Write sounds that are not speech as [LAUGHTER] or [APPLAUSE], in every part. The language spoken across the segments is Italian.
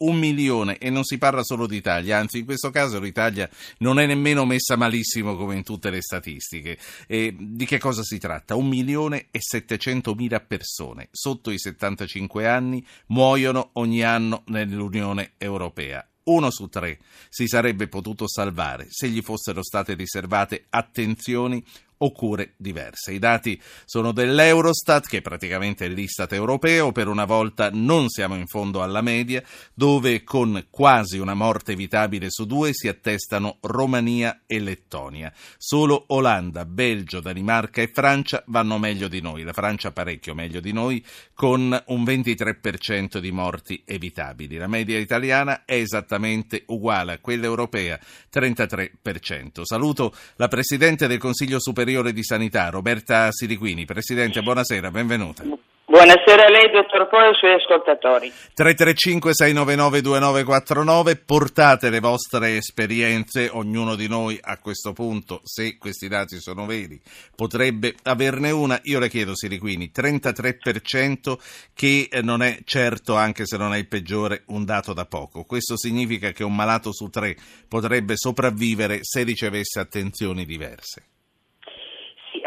un milione e non si parla solo d'Italia, anzi in questo caso l'Italia non è nemmeno messa malissimo come in tutte le statistiche. E di che cosa si tratta? Un milione e settecentomila persone sotto i 75 anni muoiono ogni anno nell'Unione Europea uno su tre si sarebbe potuto salvare se gli fossero state riservate attenzioni o cure diverse. I dati sono dell'Eurostat, che è praticamente l'Istat europeo, per una volta non siamo in fondo alla media, dove con quasi una morte evitabile su due si attestano Romania e Lettonia. Solo Olanda, Belgio, Danimarca e Francia vanno meglio di noi, la Francia parecchio meglio di noi, con un 23% di morti evitabili. La media italiana è esattamente uguale a quella europea, 33%. Saluto la Presidente del Consiglio Superiore Superiore di Sanità, Roberta Siriquini. Presidente, buonasera, benvenuta. Buonasera a lei, dottor Poi, e ai suoi ascoltatori. 335-699-2949, portate le vostre esperienze, ognuno di noi a questo punto, se questi dati sono veri, potrebbe averne una. Io le chiedo, Siriquini, 33% che eh, non è certo, anche se non è il peggiore, un dato da poco. Questo significa che un malato su tre potrebbe sopravvivere se ricevesse attenzioni diverse.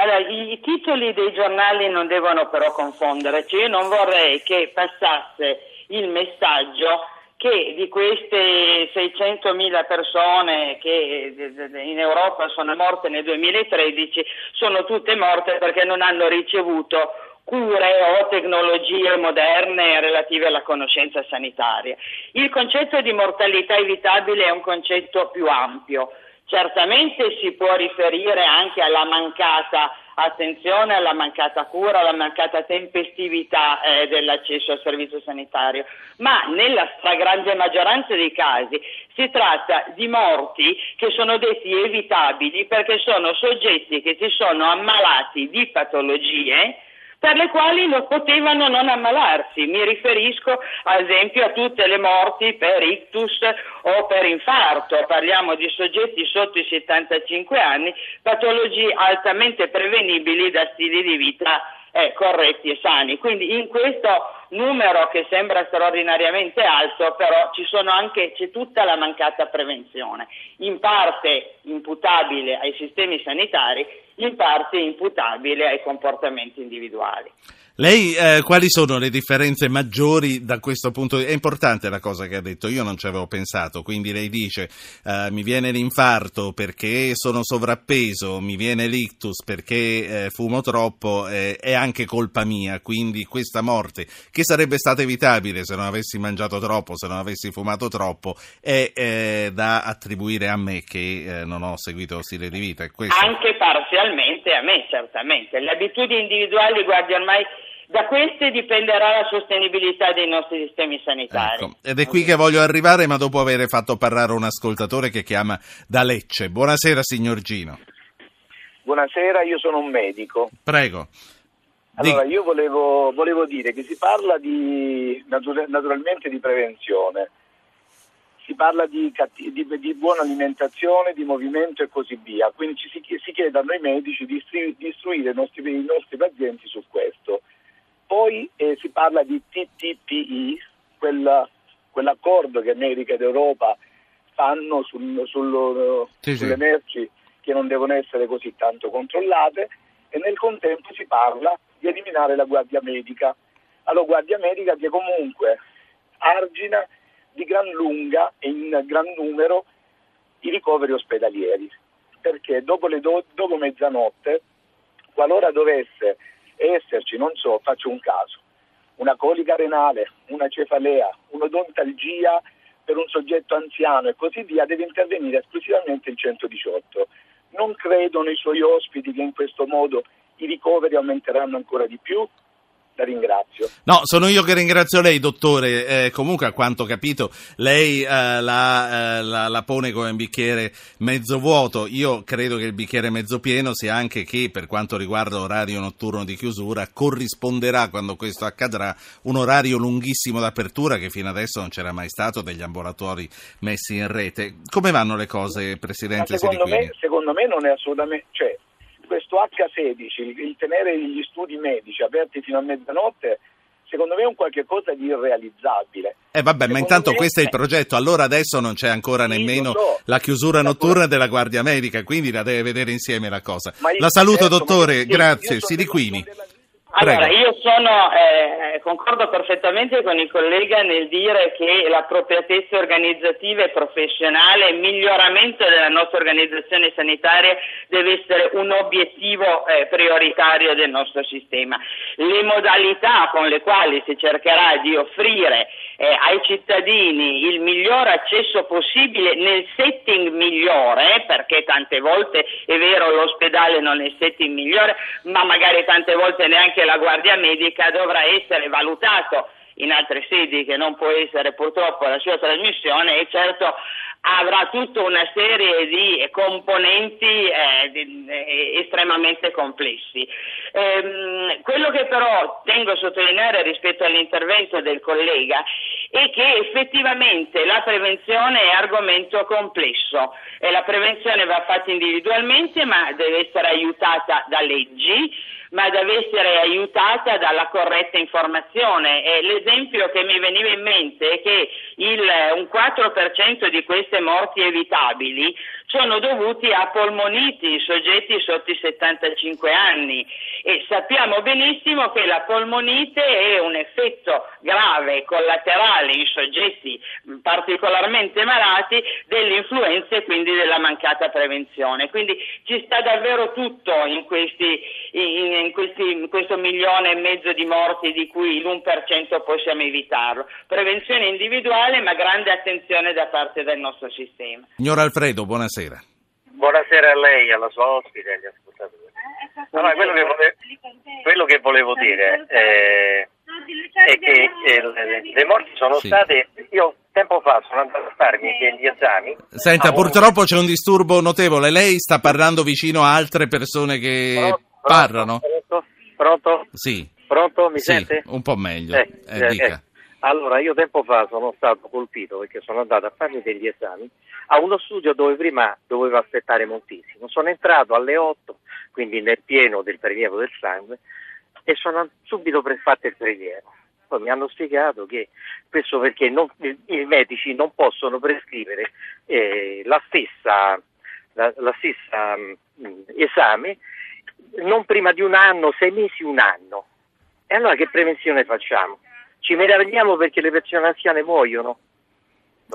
Allora, i titoli dei giornali non devono però confonderci. Io non vorrei che passasse il messaggio che di queste 600.000 persone che in Europa sono morte nel 2013 sono tutte morte perché non hanno ricevuto cure o tecnologie moderne relative alla conoscenza sanitaria. Il concetto di mortalità evitabile è un concetto più ampio Certamente si può riferire anche alla mancata attenzione, alla mancata cura, alla mancata tempestività eh, dell'accesso al servizio sanitario, ma nella stragrande maggioranza dei casi si tratta di morti che sono detti evitabili perché sono soggetti che si sono ammalati di patologie per le quali non potevano non ammalarsi. Mi riferisco ad esempio a tutte le morti per ictus o per infarto, parliamo di soggetti sotto i 75 anni, patologie altamente prevenibili da stili di vita eh, corretti e sani. Quindi in questo numero che sembra straordinariamente alto, però anche, c'è tutta la mancata prevenzione, in parte imputabile ai sistemi sanitari, in parte imputabile ai comportamenti individuali. Lei, eh, quali sono le differenze maggiori da questo punto di vista? È importante la cosa che ha detto, io non ci avevo pensato, quindi lei dice eh, mi viene l'infarto perché sono sovrappeso, mi viene l'ictus perché eh, fumo troppo, eh, è anche colpa mia, quindi questa morte, che sarebbe stata evitabile se non avessi mangiato troppo, se non avessi fumato troppo, è eh, da attribuire a me che eh, non ho seguito stile di vita. Anche parzialmente a me, certamente. Le abitudini individuali, guardi, ormai da queste dipenderà la sostenibilità dei nostri sistemi sanitari. Ecco. Ed è qui che voglio arrivare, ma dopo aver fatto parlare un ascoltatore che chiama da Lecce. Buonasera, signor Gino. Buonasera, io sono un medico. Prego. Allora, io volevo, volevo dire che si parla di, naturalmente di prevenzione, si parla di, di, di, buona alimentazione, di movimento e così via. Quindi ci si, si chiede a noi medici di istruire i nostri, i nostri pazienti su questo. Poi eh, si parla di TTPI, quella, quell'accordo che America ed Europa fanno sul, sul, sì, sulle sì. merci che non devono essere così tanto controllate e nel contempo si parla di eliminare la guardia medica. Allora, guardia medica che comunque argina di gran lunga e in gran numero i ricoveri ospedalieri, perché dopo, do- dopo mezzanotte, qualora dovesse esserci, non so, faccio un caso, una colica renale, una cefalea, un'odontalgia per un soggetto anziano e così via, deve intervenire esclusivamente il 118. Non credo nei suoi ospiti che in questo modo i ricoveri aumenteranno ancora di più, la ringrazio. No, sono io che ringrazio lei, dottore. Eh, comunque, a quanto ho capito, lei eh, la, eh, la, la, pone come un bicchiere mezzo vuoto. Io credo che il bicchiere mezzo pieno sia anche che, per quanto riguarda l'orario notturno di chiusura, corrisponderà, quando questo accadrà, un orario lunghissimo d'apertura che fino adesso non c'era mai stato degli ambulatori messi in rete. Come vanno le cose, Presidente secondo me, secondo me non è assolutamente... Cioè, questo H16, il, il tenere gli studi medici aperti fino a mezzanotte, secondo me è un qualche cosa di irrealizzabile. Eh vabbè, ma intanto me... questo è il progetto, allora adesso non c'è ancora nemmeno so. la chiusura notturna della Guardia Medica, quindi la deve vedere insieme la cosa. la saluto certo, dottore, grazie, Siriquini. Della allora, io sono, eh, concordo perfettamente con il collega nel dire che l'appropriatezza organizzativa e professionale, il miglioramento della nostra organizzazione sanitaria deve essere un obiettivo eh, prioritario del nostro sistema. Le modalità con le quali si cercherà di offrire eh, ai cittadini il miglior accesso possibile nel setting migliore, perché tante volte è vero l'ospedale non è il setting migliore, ma magari tante volte neanche la guardia medica dovrà essere valutato in altre sedi che non può essere purtroppo la sua trasmissione e certo avrà tutta una serie di componenti eh, di, eh, estremamente complessi. Ehm, quello che però tengo a sottolineare rispetto all'intervento del collega è che effettivamente la prevenzione è argomento complesso e la prevenzione va fatta individualmente ma deve essere aiutata da leggi ma deve essere aiutata dalla corretta informazione. E l'esempio che mi veniva in mente è che il, un 4% di queste morti evitabili sono dovuti a polmoniti, soggetti sotto i 75 anni e sappiamo benissimo che la polmonite è un effetto grave collaterale in soggetti particolarmente malati delle influenze e quindi della mancata prevenzione. Quindi ci sta davvero tutto in, questi, in, in, questi, in questo milione e mezzo di morti di cui l'1% possiamo evitarlo. Prevenzione individuale ma grande attenzione da parte del nostro sistema. Signor Alfredo, buonasera buonasera. A lei, alla sua ospite e agli ascoltatori. Allora, quello, che volevo, quello che volevo dire eh, è che eh, le morti sono sì. state, io tempo fa sono andato a farmi degli esami. Senta, purtroppo c'è un disturbo notevole, lei sta parlando vicino a altre persone che pronto, parlano? Pronto? Pronto? Sì. Pronto? Mi sì, sente? un po' meglio. Eh, eh, dica. Eh. Allora, io tempo fa sono stato colpito perché sono andato a farmi degli esami a uno studio dove prima dovevo aspettare moltissimo. Sono entrato alle 8, quindi nel pieno del prelievo del sangue, e sono subito fatto il prelievo. Poi mi hanno spiegato che questo perché non, i medici non possono prescrivere eh, la stessa, la, la stessa mh, mm, esame non prima di un anno, sei mesi, un anno. E allora che prevenzione facciamo? ci meravigliamo perché le persone anziane muoiono.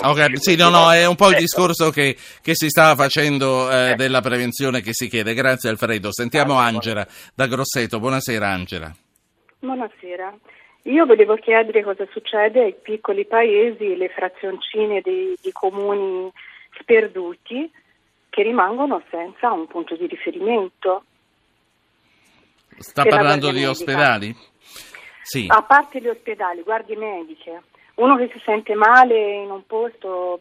Okay, sì, no, no, è un po' il ecco. discorso che, che si stava facendo eh, eh. della prevenzione che si chiede. Grazie Alfredo. Sentiamo Angela da Grosseto. Buonasera Angela. Buonasera. Io volevo chiedere cosa succede ai piccoli paesi, le frazioncine di, di comuni sperduti che rimangono senza un punto di riferimento. Sta parlando di ospedali? Sì. A parte gli ospedali, guardie mediche, uno che si sente male in un posto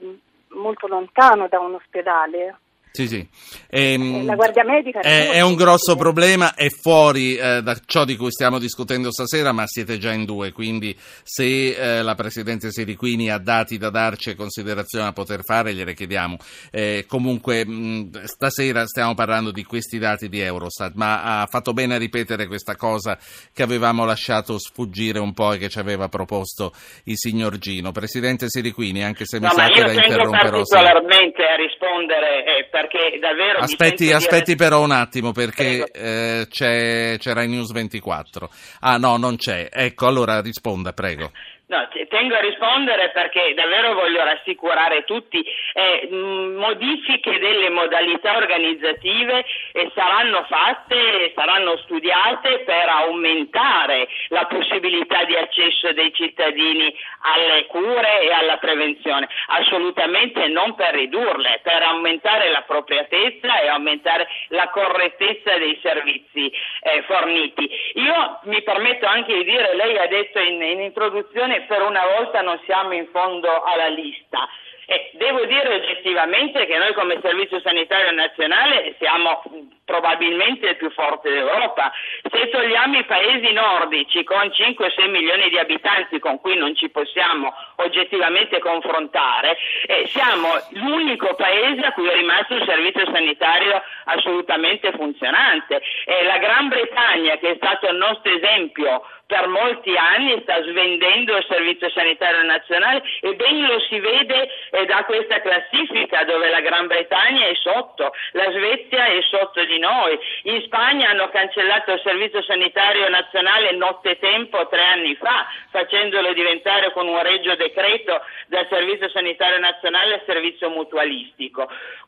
molto lontano da un ospedale sì, sì. Ehm, la Guardia Medica è, è un grosso problema, è fuori eh, da ciò di cui stiamo discutendo stasera, ma siete già in due, quindi se eh, la Presidente Siriquini ha dati da darci e considerazioni a poter fare, gliele chiediamo. Eh, comunque mh, stasera stiamo parlando di questi dati di Eurostat, ma ha fatto bene a ripetere questa cosa che avevamo lasciato sfuggire un po' e che ci aveva proposto il signor Gino. Presidente Siriquini, anche se mi no, sa che la interromperò. particolarmente a rispondere eh, per perché davvero... Aspetti, aspetti dire... però un attimo perché eh, c'era in News 24. Ah no, non c'è. Ecco, allora risponda, prego. No, tengo a rispondere perché davvero voglio rassicurare tutti, eh, modifiche delle modalità organizzative eh, saranno fatte, saranno studiate per aumentare la possibilità di accesso dei cittadini alle cure e alla prevenzione, assolutamente non per ridurle, per aumentare l'appropriatezza e aumentare la correttezza dei servizi eh, forniti. Io mi permetto anche di dire, lei ha detto in, in introduzione per una volta non siamo in fondo alla lista. E devo dire oggettivamente che noi come Servizio Sanitario Nazionale siamo probabilmente il più forte d'Europa. Se togliamo i paesi nordici con 5-6 milioni di abitanti con cui non ci possiamo oggettivamente confrontare, eh, siamo l'unico paese a cui è rimasto un servizio sanitario assolutamente funzionante. Eh, la Gran Bretagna, che è stato il nostro esempio per molti anni sta svendendo il Servizio Sanitario Nazionale e ben lo si vede eh, da questa classifica dove la Gran Bretagna è sotto, la Svezia è sotto di noi, in Spagna hanno cancellato il Servizio Sanitario Nazionale nottetempo tre anni fa, facendolo diventare con un regio decreto dal Servizio Sanitario Nazionale al servizio mutualistico.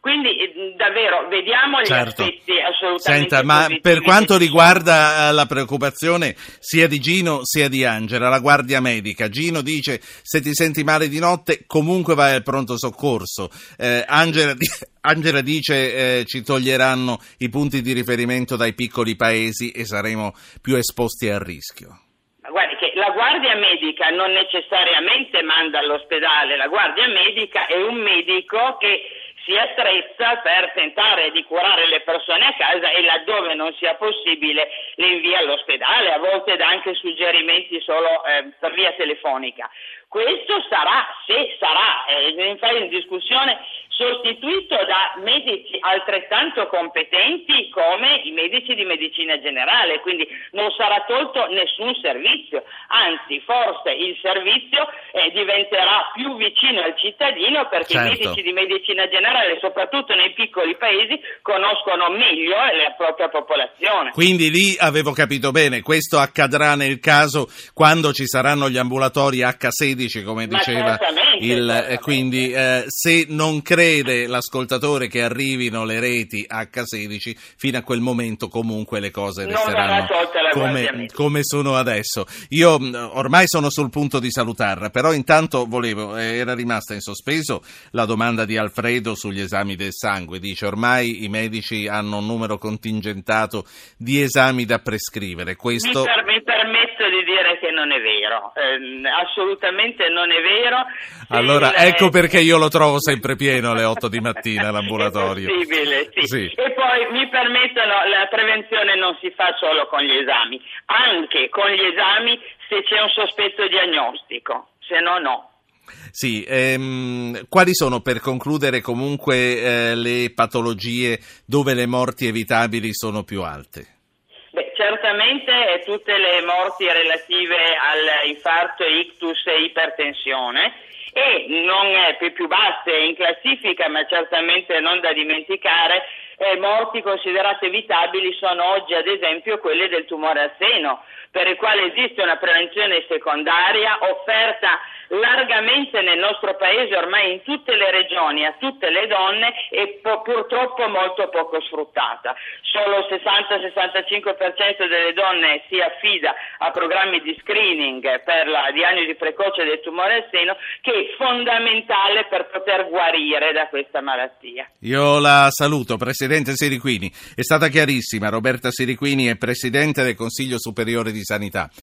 Quindi eh, davvero vediamo gli certo. aspetti assolutamente Senta, ma per quanto riguarda eh, la preoccupazione sia di Gino sia di Angela, la guardia medica. Gino dice se ti senti male di notte comunque vai al pronto soccorso. Eh, Angela, [LAUGHS] Angela, dice eh, ci toglieranno i punti di riferimento dai piccoli paesi e saremo più esposti al rischio. Guardi che la guardia medica non necessariamente manda all'ospedale, la guardia medica è un medico che si attrezza per tentare di curare le persone a casa e laddove non sia possibile le invia all'ospedale, a volte dà anche suggerimenti solo eh, per via telefonica. Questo sarà, se sarà, eh, in discussione sostituito da medici altrettanto competenti come i medici di medicina generale, quindi non sarà tolto nessun servizio, anzi forse il servizio eh, diventerà più vicino al cittadino perché certo. i medici di medicina generale, soprattutto nei piccoli paesi, conoscono meglio la propria popolazione. Quindi lì avevo capito bene, questo accadrà nel caso quando ci saranno gli ambulatori H16, come diceva il... Eh, quindi eh, se non credo prevede l'ascoltatore che arrivino le reti H16, fino a quel momento comunque le cose resteranno come, come, sono adesso. Io ormai sono sul punto di salutarla, però intanto volevo, eh, era rimasta in sospeso la domanda di Alfredo sugli esami del sangue. Dice ormai i medici hanno un numero contingentato di esami da prescrivere. Questo... Mi, permetto di dire che non è vero, eh, assolutamente non è vero. Allora, ecco perché io lo trovo sempre pieno alle 8 di mattina l'ambulatorio. È possibile, sì. sì. E poi mi permettono, la prevenzione non si fa solo con gli esami, anche con gli esami se c'è un sospetto diagnostico, se no no. Sì, ehm, quali sono per concludere comunque eh, le patologie dove le morti evitabili sono più alte? Beh, certamente tutte le morti relative all'infarto, ictus e ipertensione e non è più basse in classifica, ma certamente non da dimenticare, eh, morti considerate evitabili sono oggi ad esempio quelle del tumore al seno, per il quale esiste una prevenzione secondaria offerta largamente nel nostro paese, ormai in tutte le regioni, a tutte le donne e po- purtroppo molto poco sfruttata. Solo il 60-65% delle donne si affida a programmi di screening per la diagnosi precoce del tumore al seno, che è fondamentale per poter guarire da questa malattia. Io la saluto, Presidente Siriquini. È stata chiarissima. Roberta Siriquini è Presidente del Consiglio Superiore di Sanità.